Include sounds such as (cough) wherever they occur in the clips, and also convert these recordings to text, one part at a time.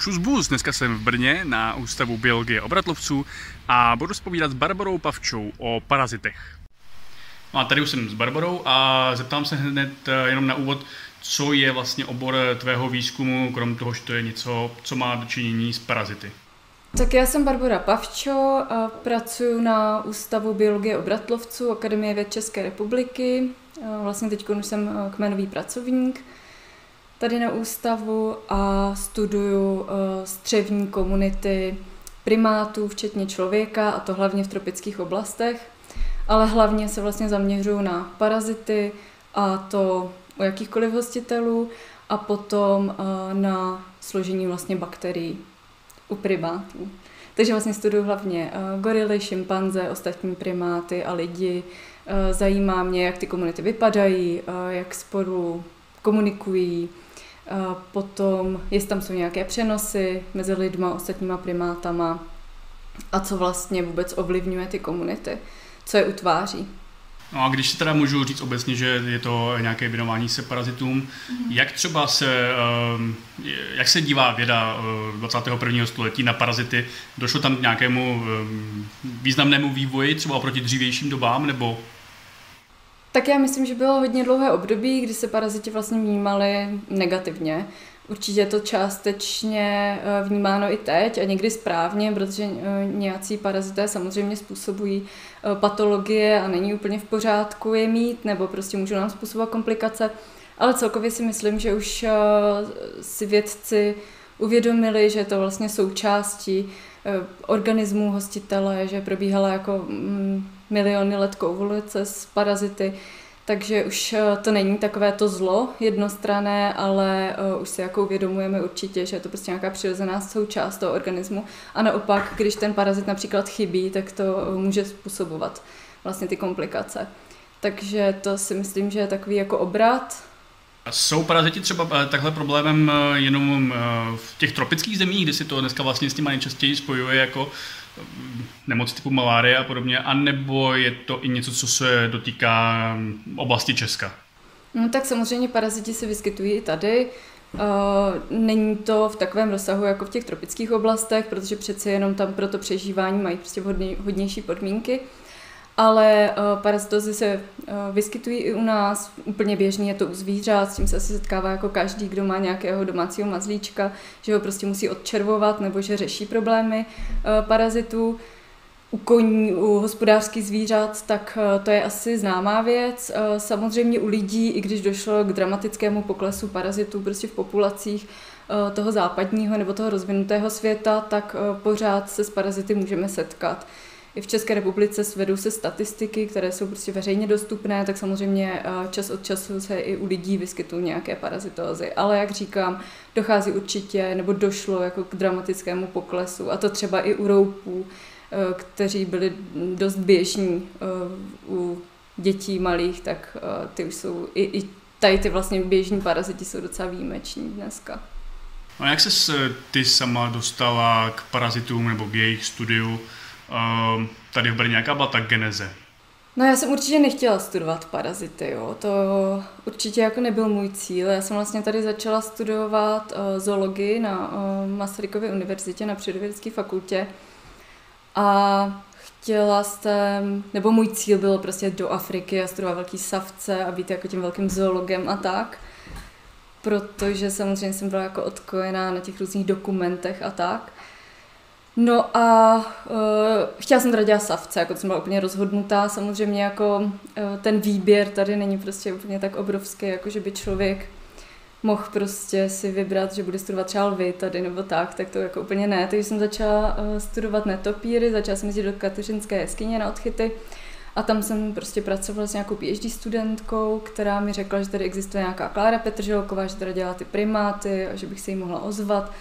Čus bus, dneska jsem v Brně na Ústavu biologie obratlovců a budu spovídat s Barbarou Pavčou o parazitech. No a tady už jsem s Barbarou a zeptám se hned eh, jenom na úvod, co je vlastně obor tvého výzkumu, krom toho, že to je něco, co má dočinění s parazity. Tak já jsem Barbara Pavčo a pracuji na Ústavu biologie obratlovců Akademie věd České republiky. Vlastně teď už jsem eh, kmenový pracovník tady na ústavu a studuju eh, střevní komunity primátů, včetně člověka, a to hlavně v tropických oblastech. Ale hlavně se vlastně zaměřuju na parazity, a to u jakýchkoliv hostitelů, a potom eh, na složení vlastně bakterií u primátů. Takže vlastně studuju hlavně eh, gorily, šimpanze, ostatní primáty a lidi. Zajímá mě, jak ty komunity vypadají, jak spolu komunikují, potom jestli tam jsou nějaké přenosy mezi lidma, ostatníma primátama a co vlastně vůbec ovlivňuje ty komunity, co je utváří. No a když se teda můžu říct obecně, že je to nějaké věnování se parazitům, mm-hmm. jak třeba se, ehm, jak se dívá věda 21. Eh, století na parazity? Došlo tam k nějakému ehm, významnému vývoji třeba oproti dřívějším dobám, nebo tak já myslím, že bylo hodně dlouhé období, kdy se paraziti vlastně vnímali negativně. Určitě je to částečně eh, vnímáno i teď a někdy správně, protože eh, nějací parazité samozřejmě způsobují eh, patologie a není úplně v pořádku je mít, nebo prostě můžou nám způsobovat komplikace. Ale celkově si myslím, že už si vědci uvědomili, že je to vlastně součástí organismu hostitele, že probíhala jako mm, miliony let kovoluce s parazity, takže už eh, to není takové to zlo jednostrané, ale uh, už si jako uvědomujeme určitě, že je to prostě nějaká přirozená součást toho organismu. A naopak, když ten parazit například chybí, tak to uh, může způsobovat vlastně ty komplikace. Takže to si myslím, že je takový jako obrat. Jsou paraziti třeba takhle problémem jenom v těch tropických zemích, kde si to dneska vlastně s tím nejčastěji spojuje jako nemoci typu malárie a podobně, anebo je to i něco, co se dotýká oblasti Česka? No tak samozřejmě paraziti se vyskytují i tady. Není to v takovém rozsahu jako v těch tropických oblastech, protože přece jenom tam pro to přežívání mají prostě hodně, hodnější podmínky ale uh, parazitozy se uh, vyskytují i u nás, úplně běžně je to u zvířat, s tím se asi setkává jako každý, kdo má nějakého domácího mazlíčka, že ho prostě musí odčervovat nebo že řeší problémy uh, parazitů. U koní, u hospodářských zvířat, tak uh, to je asi známá věc. Uh, samozřejmě u lidí, i když došlo k dramatickému poklesu parazitů prostě v populacích, toho západního nebo toho rozvinutého světa, tak pořád se s parazity můžeme setkat. I v České republice svedou se statistiky, které jsou prostě veřejně dostupné, tak samozřejmě eh, čas od času se i u lidí vyskytují nějaké parazitózy. Ale jak říkám, dochází určitě, nebo došlo jako k dramatickému poklesu, a to třeba i u roupů, eh, kteří byli dost běžní eh, u dětí malých, tak ty už jsou i, i tady ty vlastně běžní paraziti jsou docela výjimeční dneska. A jak se ty sama dostala k parazitům nebo k jejich studiu? Ehm, tady v Brně, jaká byla ta geneze? No já jsem určitě nechtěla studovat parazity, jo. to určitě jako nebyl můj cíl. Já jsem vlastně tady začala studovat uh, zoologii na uh, Masarykově univerzitě na Přírodovědecké fakultě a chtěla jsem, nebo můj cíl byl prostě do Afriky a studovat velký savce a být jako tím velkým zoologem a tak. Protože samozřejmě jsem byla jako odkojená na těch různých dokumentech a tak. No a uh, chtěla jsem teda dělat savce, jako jsem byla úplně rozhodnutá. Samozřejmě jako uh, ten výběr tady není prostě úplně tak obrovský, jako že by člověk mohl prostě si vybrat, že bude studovat třeba lvy tady nebo tak, tak to jako úplně ne. Takže jsem začala uh, studovat netopíry, začala jsem jezdit do Kateřinské jeskyně na odchyty a tam jsem prostě pracovala s nějakou PhD studentkou, která mi řekla, že tady existuje nějaká Klára Petrželková, že teda dělá ty primáty a že bych se jí mohla ozvat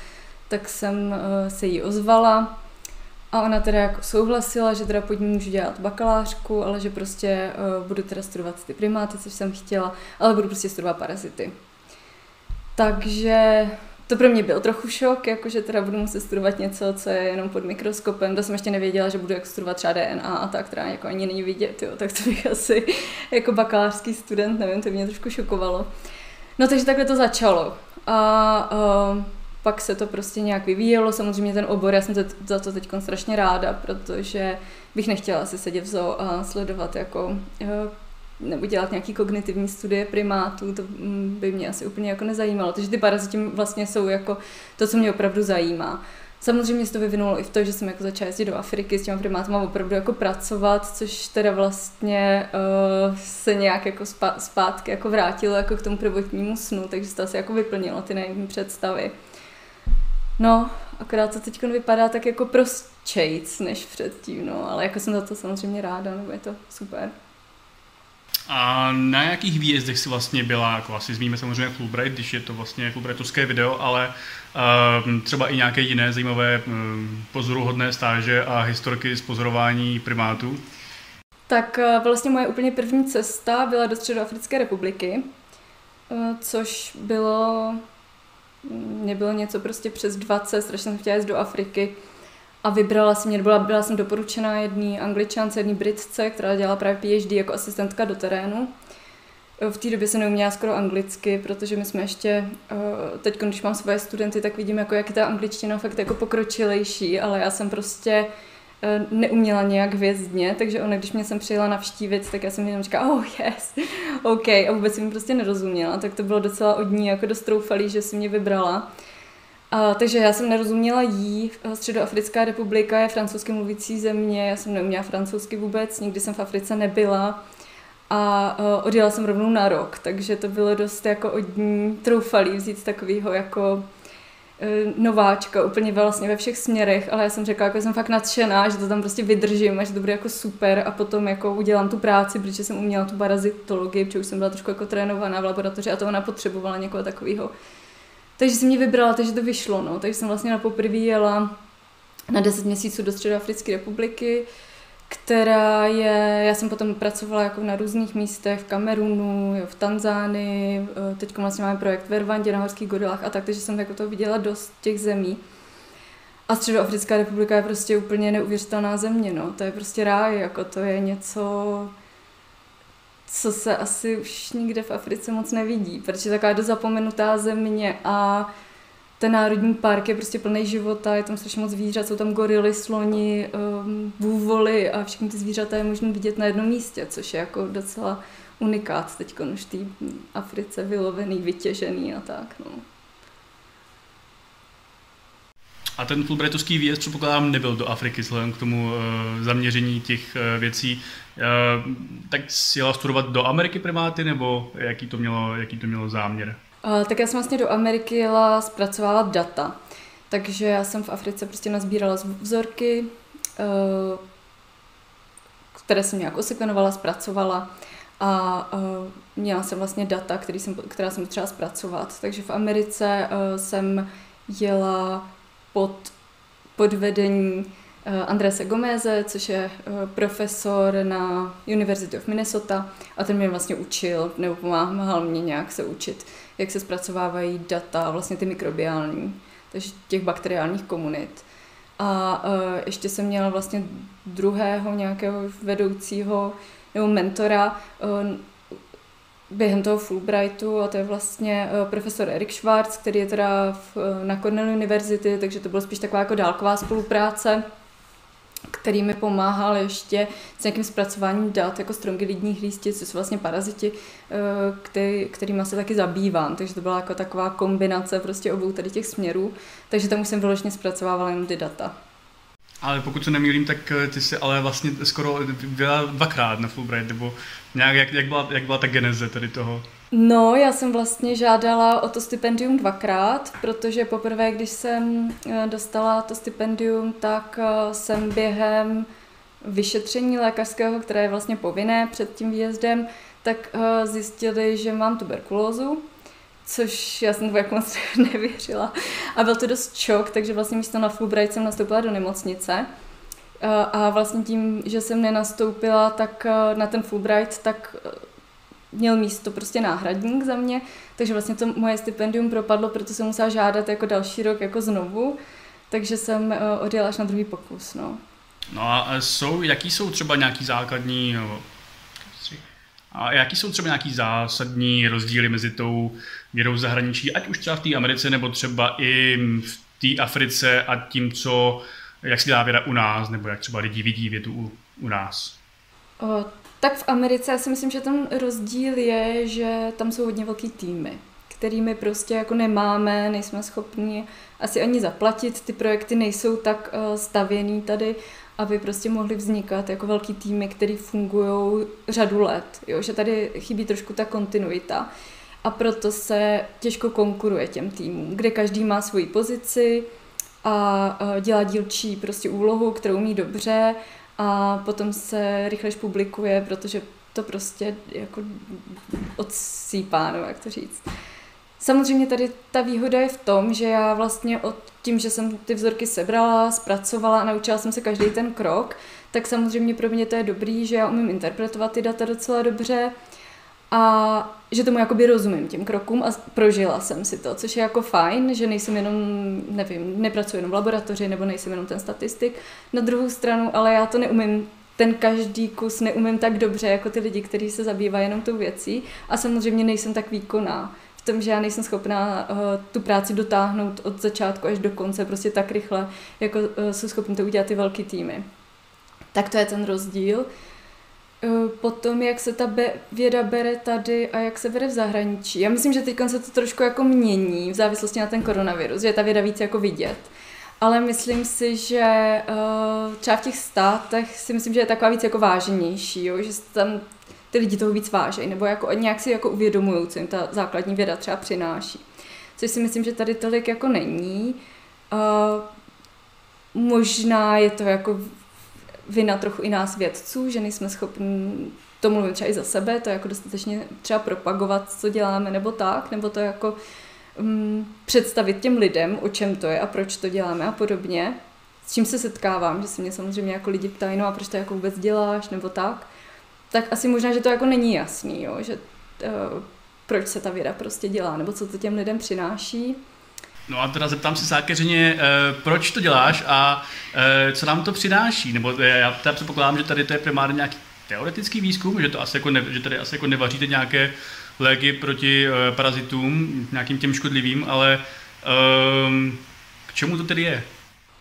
tak jsem eh, se jí ozvala a ona teda jako souhlasila, že teda pod ní můžu dělat bakalářku, ale že prostě uh, budu teda studovat ty primáty, což jsem chtěla, ale budu prostě studovat parazity. Takže to pro mě byl trochu šok, jakože teda budu muset studovat něco, co je jenom pod mikroskopem. To jsem ještě nevěděla, že budu jako studovat třeba DNA a tak, která jako ani není vidět, jo. tak to bych (laughs) asi jako bakalářský student, nevím, to mě trošku šokovalo. No takže takhle to začalo. A uh, pak se to prostě nějak vyvíjelo. Samozřejmě ten obor, já jsem za to teď strašně ráda, protože bych nechtěla si sedět v zoo a sledovat jako eh, nebo dělat nějaký kognitivní studie primátů, to mm, by mě asi úplně jako nezajímalo. Takže ty paraziti vlastně jsou jako to, co mě opravdu zajímá. Samozřejmě se to vyvinulo i v to, že jsem jako začala jezdit do Afriky s těma primátama opravdu jako pracovat, což teda vlastně uh, se nějak jako zpátky jako vrátilo jako k tomu prvotnímu snu, takže se to asi jako vyplnilo ty nejmí představy. No, akorát to teď vypadá tak jako prostějc než předtím, no, ale jako jsem za to samozřejmě ráda, nebo je to super. A na jakých výjezdech si vlastně byla, jako asi zmíníme samozřejmě Fulbright, když je to vlastně Fulbrightovské video, ale uh, třeba i nějaké jiné zajímavé uh, pozoruhodné stáže a historky z pozorování primátů? Tak uh, vlastně moje úplně první cesta byla do Středoafrické republiky, uh, což bylo, mě bylo něco prostě přes 20, strašně jsem chtěla jít do Afriky a vybrala jsem, mě, byla, byla jsem doporučena jedný angličance, jedný britce, která dělala právě PhD jako asistentka do terénu. V té době jsem neuměla skoro anglicky, protože my jsme ještě, eh, teď když mám svoje studenty, tak vidím, jako, jak je ta angličtina fakt jako pokročilejší, ale já jsem prostě neuměla nějak vězdně, takže ona, když mě jsem přijela navštívit, tak já jsem jenom říkala, oh yes, OK, a vůbec jsem prostě nerozuměla, tak to bylo docela od ní jako dost troufalý, že si mě vybrala. A, takže já jsem nerozuměla jí. Středoafrická republika je francouzsky mluvící země, já jsem neuměla francouzsky vůbec, nikdy jsem v Africe nebyla. A uh, odjela jsem rovnou na rok, takže to bylo dost jako od ní troufalý vzít takového jako nováčka, úplně vlastně ve všech směrech, ale já jsem řekla, jako jsem fakt nadšená, že to tam prostě vydržím a že to bude jako super a potom jako udělám tu práci, protože jsem uměla tu parazitologii, protože už jsem byla trošku jako trénovaná v laboratoři a to ona potřebovala někoho takového takže jsem mě vybrala, takže to vyšlo, no. Takže jsem vlastně na poprvé jela na 10 měsíců do Středoafrické republiky, která je, já jsem potom pracovala jako na různých místech, v Kamerunu, jo, v Tanzánii, eh, teď vlastně máme projekt ve Rwandě, na Horských gorilách a tak, takže jsem jako to viděla dost těch zemí. A Středoafrická republika je prostě úplně neuvěřitelná země, no. To je prostě ráj, jako to je něco, co se asi už nikde v Africe moc nevidí, protože taková do zapomenutá země a ten národní park je prostě plný života, je tam strašně moc zvířat, jsou tam gorily, sloni, um, bůvoly a všechny ty zvířata je možné vidět na jednom místě, což je jako docela unikát teď už té Africe vylovený, vytěžený a tak. No. A ten Fulbrightovský výjezd předpokládám nebyl do Afriky vzhledem k tomu uh, zaměření těch uh, věcí. Uh, tak si jela studovat do Ameriky primáty, nebo jaký to mělo, jaký to mělo záměr? Tak já jsem vlastně do Ameriky jela zpracovávat data. Takže já jsem v Africe prostě nazbírala vzorky, uh, které jsem nějak osekvenovala, zpracovala a uh, měla jsem vlastně data, který jsem, která jsem potřeba zpracovat. Takže v Americe uh, jsem jela pod, pod vedení Andrese Gomeze, což je eh, profesor na University of Minnesota a ten mě vlastně učil, nebo pomáhal mě nějak se učit, jak se zpracovávají data, vlastně ty mikrobiální, takže těch bakteriálních komunit. A uh, ještě jsem měla vlastně druhého nějakého vedoucího nebo mentora, během toho Fulbrightu a to je vlastně eh, profesor Erik Schwarz, který je teda eh, na Cornell University, takže to bylo spíš taková jako dálková spolupráce, který mi pomáhal ještě s nějakým zpracováním dat, jako lidních lístic, co jsou vlastně paraziti, eh, který, kterýma se taky zabývám. Takže to byla jako taková kombinace prostě obou tady těch směrů. Takže tam už jsem vyloženě zpracovávala jenom ty data. Ale pokud se nemýlím, tak eh, ty jsi ale vlastně skoro byla dvakrát na Fulbright, nebo nějak, jak, jak, byla, jak byla ta geneze tady toho? No, já jsem vlastně žádala o to stipendium dvakrát, protože poprvé, když jsem eh, dostala to stipendium, tak eh, jsem během vyšetření lékařského, které je vlastně povinné před tím výjezdem, tak zjistili, že mám tuberkulózu což já jsem to jako moc (laughs) nevěřila. A byl to dost šok, takže vlastně místo na Fulbright jsem nastoupila do nemocnice. A vlastně tím, že jsem nenastoupila tak na ten Fulbright, tak měl místo prostě náhradník za mě, takže vlastně to moje stipendium propadlo, proto jsem musela žádat jako další rok jako znovu, takže jsem odjela až na druhý pokus, no. No a jsou, jaký jsou třeba nějaký základní A jaký jsou třeba nějaký zásadní rozdíly mezi tou vědou zahraničí, ať už třeba v té Americe, nebo třeba i v té Africe a tím, co, jak si dá věda u nás, nebo jak třeba lidi vidí vědu u, u nás? O, tak v Americe já si myslím, že ten rozdíl je, že tam jsou hodně velký týmy, kterými prostě jako nemáme, nejsme schopni asi ani zaplatit. Ty projekty nejsou tak uh, stavěný tady, aby prostě mohly vznikat jako velký týmy, které fungují řadu let. Jo? Že tady chybí trošku ta kontinuita a proto se těžko konkuruje těm týmům, kde každý má svoji pozici a uh, dělá dílčí prostě úlohu, kterou umí dobře a potom se rychlejš publikuje, protože to prostě jako odsýpá, no jak to říct. Samozřejmě tady ta výhoda je v tom, že já vlastně od tím, že jsem ty vzorky sebrala, zpracovala a naučila jsem se každý ten krok, tak samozřejmě pro mě to je dobrý, že já umím interpretovat ty data docela dobře a že tomu jakoby rozumím těm krokům a prožila jsem si to, což je jako fajn, že nejsem jenom, nevím, nepracuji jenom v laboratoři nebo nejsem jenom ten statistik. Na druhou stranu, ale já to neumím ten každý kus neumím tak dobře jako ty lidi, kteří se zabývají jenom tou věcí a samozřejmě nejsem tak výkonná v tom, že já nejsem schopná uh, tu práci dotáhnout od začátku až do konce prostě tak rychle, jako uh, jsou schopni to udělat ty velký týmy. Tak to je ten rozdíl. Uh, potom, jak se ta be- věda bere tady a jak se bere v zahraničí. Já myslím, že teď se to trošku jako mění v závislosti na ten koronavirus, že je ta věda víc jako vidět. Ale myslím si, že uh, třeba v těch státech si myslím, že je taková víc jako váženější, jo? že tam ty lidi toho víc vážejí, nebo jako nějak si jako uvědomují, co jim ta základní věda třeba přináší. Což si myslím, že tady tolik jako není. Uh, možná je to jako vina trochu i nás vědců, že nejsme schopni, to mluvím třeba i za sebe, to jako dostatečně třeba propagovat, co děláme, nebo tak, nebo to jako um, představit těm lidem, o čem to je a proč to děláme a podobně. S čím se setkávám, že se mě samozřejmě jako lidi ptají, no a proč to jako vůbec děláš, nebo tak tak asi možná, že to jako není jasný, jo? že uh, proč se ta věda prostě dělá, nebo co to těm lidem přináší. No a teda zeptám se zákeřině, uh, proč to děláš a uh, co nám to přináší? Nebo uh, já teda předpokládám, že tady to je primárně nějaký teoretický výzkum, že, to asi jako ne, že tady asi jako nevaříte nějaké léky proti parazitům, nějakým těm škodlivým, ale uh, k čemu to tedy je?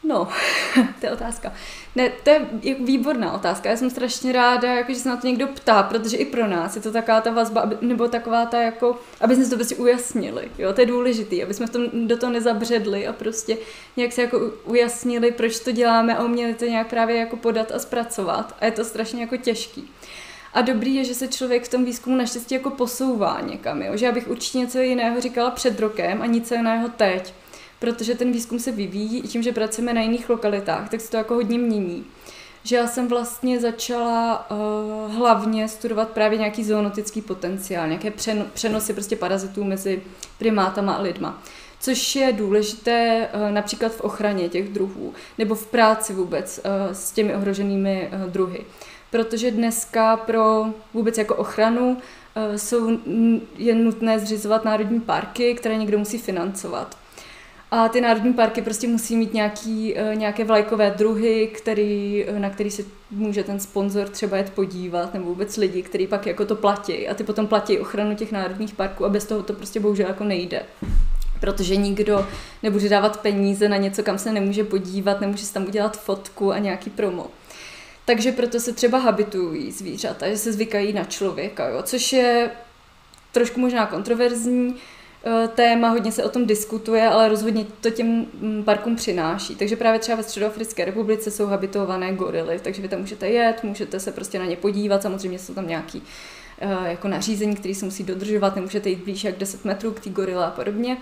No, (laughs) to je otázka. Ne, to je výborná otázka. Já jsem strašně ráda, jako, že se na to někdo ptá, protože i pro nás je to taková ta vazba, nebo taková ta jako, aby jsme si to prostě ujasnili. Jo? To je důležité, aby jsme v tom, do toho nezabředli a prostě nějak se jako ujasnili, proč to děláme a uměli to nějak právě jako podat a zpracovat. A je to strašně jako těžký. A dobrý je, že se člověk v tom výzkumu naštěstí jako posouvá někam, jo? že já bych určitě něco jiného říkala před rokem a nic jiného teď protože ten výzkum se vyvíjí i tím, že pracujeme na jiných lokalitách, tak se to jako hodně mění. Že já jsem vlastně začala uh, hlavně studovat právě nějaký zoonotický potenciál, nějaké přen, přenosy prostě parazitů mezi primátama a lidma. Což je důležité uh, například v ochraně těch druhů, nebo v práci vůbec uh, s těmi ohroženými uh, druhy. Protože dneska pro vůbec jako ochranu jsou, je nutné zřizovat národní parky, které někdo musí financovat. A ty národní parky prostě musí mít nějaký, eh, nějaké vlajkové druhy, který, eh, na který se může ten sponzor třeba jet podívat, nebo vůbec lidi, kteří pak jako to platí. A ty potom platí ochranu těch národních parků a bez toho to prostě bohužel jako nejde. Protože nikdo nebude dávat peníze na něco, kam se nemůže podívat, nemůže si tam udělat fotku a nějaký promo. Takže proto se třeba habitují zvířata, že se zvykají na člověka, jo? což je trošku možná kontroverzní, téma, hodně se o tom diskutuje, ale rozhodně to těm mm, parkům přináší. Takže právě třeba ve Středoafrické republice jsou habitované gorily, takže vy tam můžete jet, můžete se prostě na ně podívat, samozřejmě jsou tam nějaký eh, jako nařízení, které se musí dodržovat, nemůžete jít blíž jak 10 metrů k té gorile a podobně.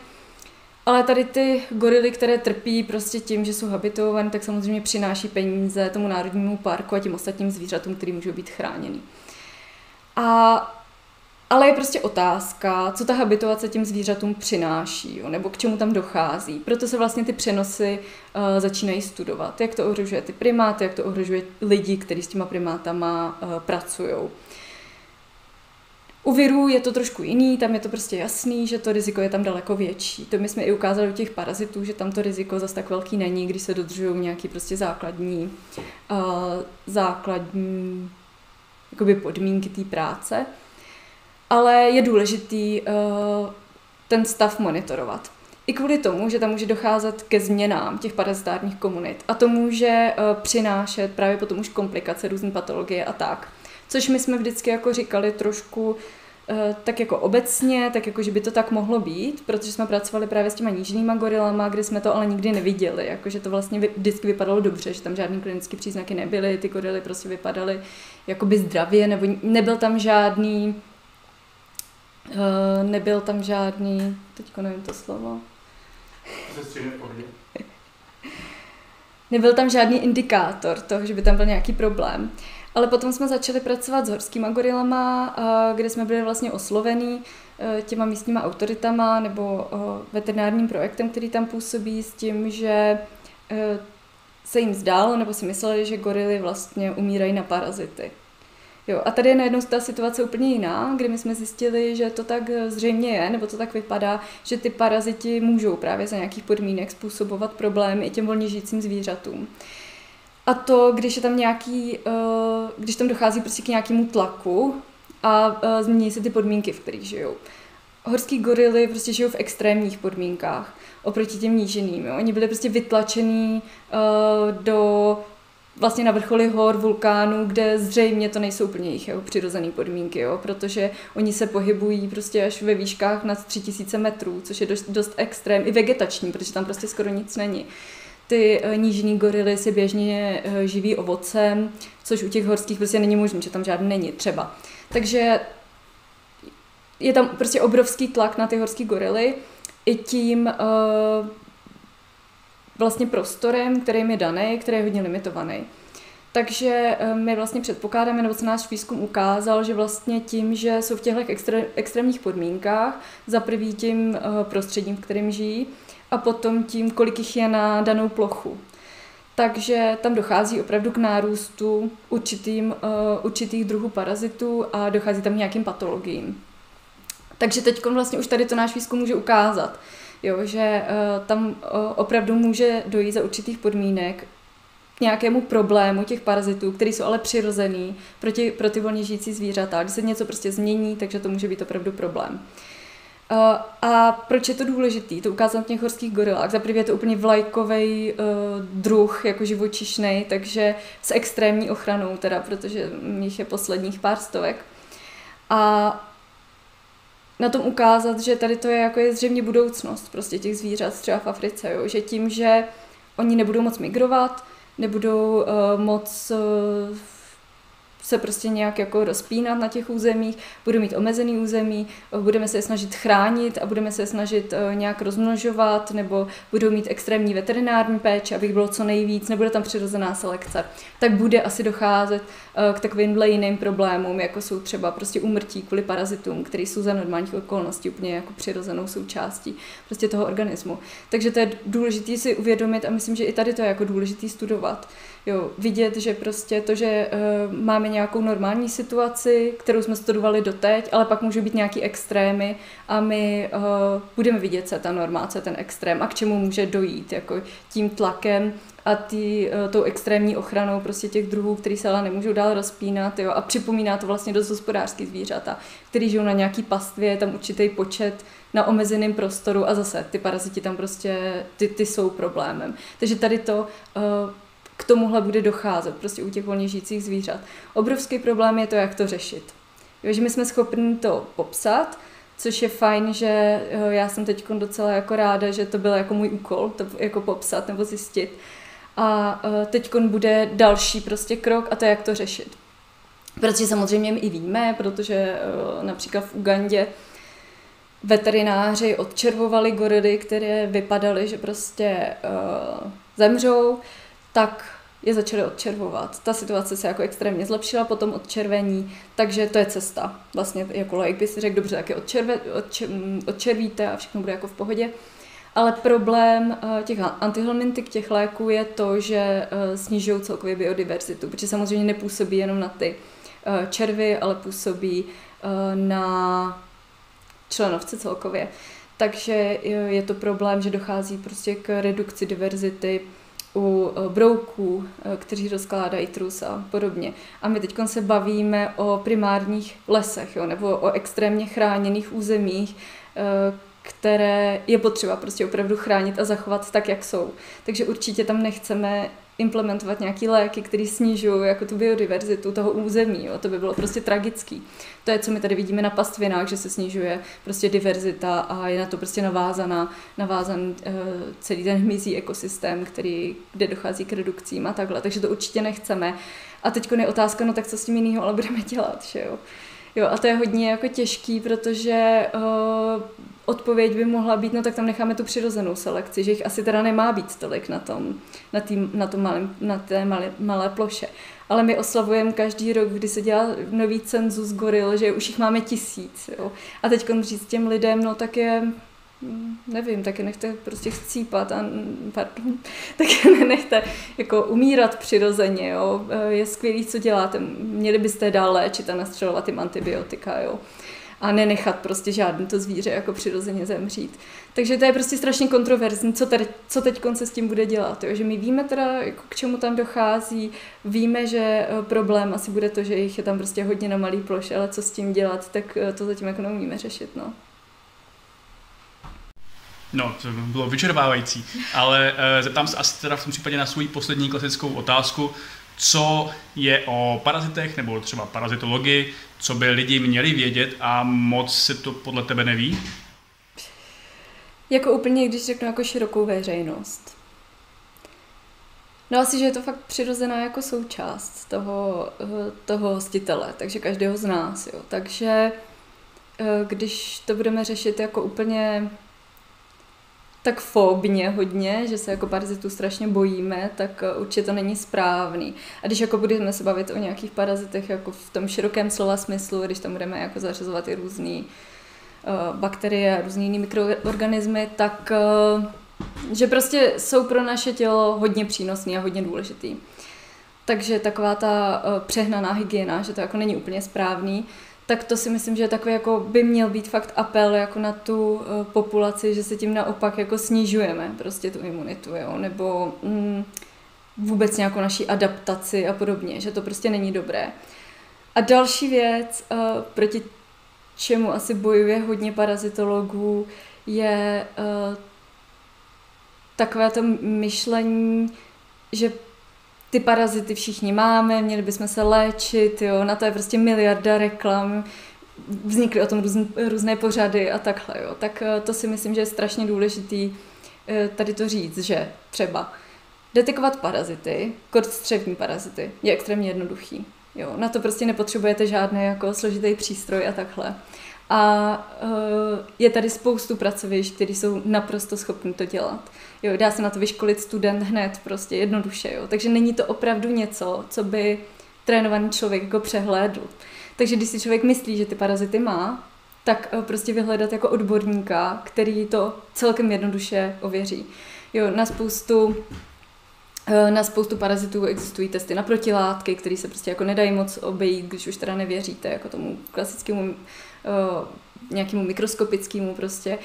Ale tady ty gorily, které trpí prostě tím, že jsou habitované, tak samozřejmě přináší peníze tomu národnímu parku a těm ostatním zvířatům, které můžou být chráněny. A ale je prostě otázka, co ta habituace těm zvířatům přináší, jo, nebo k čemu tam dochází. Proto se vlastně ty přenosy uh, začínají studovat. Jak to ohrožuje ty primáty, jak to ohrožuje lidi, kteří s těma primátama uh, pracují. U virů je to trošku jiný, tam je to prostě jasný, že to riziko je tam daleko větší. To my jsme i ukázali u těch parazitů, že tam to riziko zase tak velký není, když se dodržují nějaký prostě základní, uh, základní jakoby podmínky té práce. Ale je důležitý ten stav monitorovat. I kvůli tomu, že tam může docházet ke změnám těch parazitárních komunit a to může přinášet právě potom už komplikace, různé patologie a tak. Což my jsme vždycky jako říkali trošku Eh, tak jako obecně, tak jako, že by to tak mohlo být, protože jsme pracovali právě s těma nížnýma gorilama, kde jsme to ale nikdy neviděli, jako, že to vlastně vždycky vypadalo dobře, že tam žádný klinické příznaky nebyly, ty gorily prostě vypadaly jakoby zdravě, nebo nebyl tam žádný uh, nebyl tam žádný, teďko nevím to slovo. Nebyl tam žádný indikátor toho, že by tam byl nějaký problém. Ale potom jsme začali pracovat s horskýma gorilama, kde jsme byli vlastně oslovení e, těma místníma autoritama nebo veterinárním projektem, který tam působí s tím, že se jim zdálo nebo si mysleli, že gorily vlastně umírají na parazity. Jo, a tady je najednou ta situace úplně jiná, kdy my jsme zjistili, že to tak zřejmě je, nebo to tak vypadá, že ty paraziti můžou právě za nějakých podmínek způsobovat problémy i těm volně žijícím zvířatům. A to, když je tam nějaký, uh, když tam dochází prostě k nějakému tlaku a uh, změní se ty podmínky, v kterých žijou. Horský gorily prostě žijou v extrémních podmínkách oproti těm níženým. Jo. Oni byli prostě vytlačený do vlastně na vrcholy hor, vulkánů, kde zřejmě to nejsou úplně jejich jako přirozené podmínky, jo, protože oni se pohybují prostě až ve výškách nad 3000 metrů, což je dost, dost extrém, i vegetační, protože tam prostě skoro nic není. Ty eh, nížní gorily si běžně eh, živí ovocem, což u těch horských prostě není možné, že tam žádný není třeba. Takže je tam prostě obrovský tlak na ty horské gorily i tím uh, vlastně prostorem, který je daný, který je hodně limitovaný. Takže my vlastně předpokládáme, nebo se náš výzkum ukázal, že vlastně tím, že jsou v těchto extré, extrémních podmínkách, za prvý tím prostředím, v kterém žijí, a potom tím, kolik jich je na danou plochu. Takže tam dochází opravdu k nárůstu určitým, uh, určitých druhů parazitů a dochází tam nějakým patologiím. Takže teď vlastně už tady to náš výzkum může ukázat, jo, že uh, tam uh, opravdu může dojít za určitých podmínek k nějakému problému těch parazitů, který jsou ale přirozený pro, tě, pro ty volně žijící zvířata. Když se něco prostě změní, takže to může být opravdu problém. Uh, a proč je to důležitý? To ukázal v těch horských gorilách. Za je to úplně vlajkový uh, druh, jako živočišný, takže s extrémní ochranou, teda, protože jich je posledních pár stovek. A na tom ukázat, že tady to je jako je zřejmě budoucnost prostě těch zvířat třeba v Africe, jo? že tím, že oni nebudou moc migrovat, nebudou uh, moc uh, se prostě nějak jako rozpínat na těch územích, budou mít omezený území, budeme se je snažit chránit a budeme se je snažit eh, nějak rozmnožovat, nebo budou mít extrémní veterinární péče, abych bylo co nejvíc, nebude tam přirozená selekce, tak bude asi docházet eh, k takovým jiným problémům, jako jsou třeba prostě umrtí kvůli parazitům, které jsou za normálních okolností úplně jako přirozenou součástí prostě toho organismu. Takže to je důležité si uvědomit a myslím, že i tady to je jako důležité studovat. Jo, vidět, že prostě to, že uh, máme nějakou normální situaci, kterou jsme studovali doteď, ale pak můžou být nějaký extrémy a my uh, budeme vidět, co je ta norma, co je ten extrém a k čemu může dojít, jako tím tlakem a tý, uh, tou extrémní ochranou prostě těch druhů, který se ale nemůžou dál rozpínat, jo, a připomíná to vlastně dost hospodářský zvířata, který žijou na nějaký pastvě, je tam určitý počet na omezeném prostoru a zase ty paraziti tam prostě, ty, ty jsou problémem. Takže tady to uh, k tomuhle bude docházet prostě u těch volně žijících zvířat. Obrovský problém je to, jak to řešit. Jo, že my jsme schopni to popsat, což je fajn, že eh, já jsem teď docela jako ráda, že to byl jako můj úkol, to jako popsat nebo zjistit. A eh, teď bude další prostě krok a to jak to řešit. Protože samozřejmě my i víme, protože eh, například v Ugandě veterináři odčervovali gorily, které vypadaly, že prostě uh, zemřou, tak je začaly odčervovat. Ta situace se jako extrémně zlepšila po tom odčervení, takže to je cesta. Vlastně jako laik by si řekl, dobře, tak je odčerve, odčer, odčervíte a všechno bude jako v pohodě. Ale problém eh, těch antihelmintik, těch léků je to, že eh, snižují celkově biodiverzitu, protože samozřejmě nepůsobí jenom na ty eh, červy, ale působí na členovce celkově. Takže je to problém, že dochází prostě k redukci diverzity u eh, brouků, eh, kteří rozkládají trus a podobně. A my teď se bavíme o primárních lesech, jo, nebo o extrémně chráněných územích, eh, které je potřeba prostě opravdu chránit a zachovat tak, jak jsou. Takže určitě tam nechceme implementovat nějaké léky, které snižují jako tu biodiverzitu toho území. Jo. To by bylo prostě tragický. To je, co my tady vidíme na pastvinách, že se snižuje prostě diverzita a je na to prostě navázaná, navázan uh, celý ten hmyzí ekosystém, který, kde dochází k redukcím a takhle. Takže to určitě nechceme. A teď je otázka, no tak co s tím jiného ale budeme dělat, že jo. Jo, a to je hodně jako těžký, protože uh, odpověď by mohla být, no tak tam necháme tu přirozenou selekci, že jich asi teda nemá být tolik na, tom, na, tý, na, tom malém, na té malé, malé ploše. Ale my oslavujeme každý rok, kdy se dělá nový cenzus goril, že už jich máme tisíc. Jo. A teď říct těm lidem, no tak je nevím, taky nechte prostě chcípat a, pardon, (laughs) taky (laughs) nenechte jako umírat přirozeně, jo. E, je skvělý, co děláte. Měli byste dál léčit a nastřelovat tím antibiotika, jo. A nenechat prostě žádný to zvíře jako přirozeně zemřít. Takže to je prostě strašně kontroverzní, co, tady, co teď se s tím bude dělat. Jo? Že my víme teda, jako k čemu tam dochází, víme, že e, problém asi bude to, že jich je tam prostě hodně na malý ploše, ale co s tím dělat, tak e, to zatím jako neumíme řešit. No. No, to bylo vyčerpávající, ale uh, zeptám se asi teda v tom případě na svou poslední klasickou otázku, co je o parazitech nebo třeba parazitologii, co by lidi měli vědět a moc se to podle tebe neví? Jako úplně, když řeknu jako širokou veřejnost. No asi, že je to fakt přirozená jako součást toho, eh, toho hostitele, takže každého z nás, jo. Takže eh, když to budeme řešit jako úplně tak fobně hodně, že se jako parazitů strašně bojíme, tak eh, určitě to není správný. A když jako budeme se bavit o nějakých parazitech jako v tom širokém slova smyslu, když tam budeme jako zařazovat i různé uh, bakterie a různé jiné mikroorganismy, tak uh, že prostě jsou pro naše tělo hodně přínosný a hodně důležitý. Takže taková ta uh, přehnaná hygiena, že to jako není úplně správný, tak to si myslím, že takový jako by měl být fakt apel jako na tu uh, populaci, že se tím naopak jako snižujeme prostě tu imunitu, jo, nebo mm, vůbec nějakou naší adaptaci a podobně, že to prostě není dobré. A další věc, uh, proti čemu asi bojuje hodně parazitologů, je uh, takové to myšlení, že ty parazity všichni máme, měli bychom se léčit, jo, na to je prostě miliarda reklam, vznikly o tom různ, různé pořady a takhle, jo. Tak eh, to si myslím, že je strašně důležitý eh, tady to říct, že třeba detekovat parazity, kostřevní parazity, je extrémně jednoduchý. Jo, na to prostě nepotřebujete žádný jako složitý přístroj a takhle. A uh, je tady spoustu pracovišť, které jsou naprosto schopni to dělat. Jo, dá se na to vyškolit student hned, prostě jednoduše. Jo. Takže není to opravdu něco, co by trénovaný člověk jako přehlédl. Takže když si člověk myslí, že ty parazity má, tak uh, prostě vyhledat jako odborníka, který to celkem jednoduše ověří. Jo, na spoustu eh, na spoustu parazitů existují testy na protilátky, které se prostě jako nedají moc obejít, když už teda nevěříte jako tomu klasickému Eh, nějakému mikroskopickému prostě eh,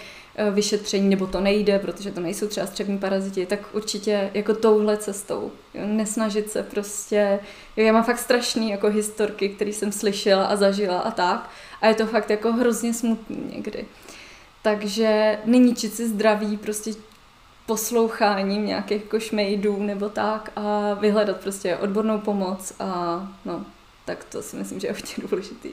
vyšetření, nebo to nejde, protože to nejsou třeba střevní paraziti, tak určitě jako touhle cestou. Jo, nesnažit se prostě, jo, já mám fakt strašný jako historky, které jsem slyšela a zažila a tak a je to fakt jako hrozně smutný někdy. Takže neníčit si zdraví prostě posloucháním nějakých jako šmejdů nebo tak a vyhledat prostě odbornou pomoc a no, tak to si myslím, že je hodně důležitý.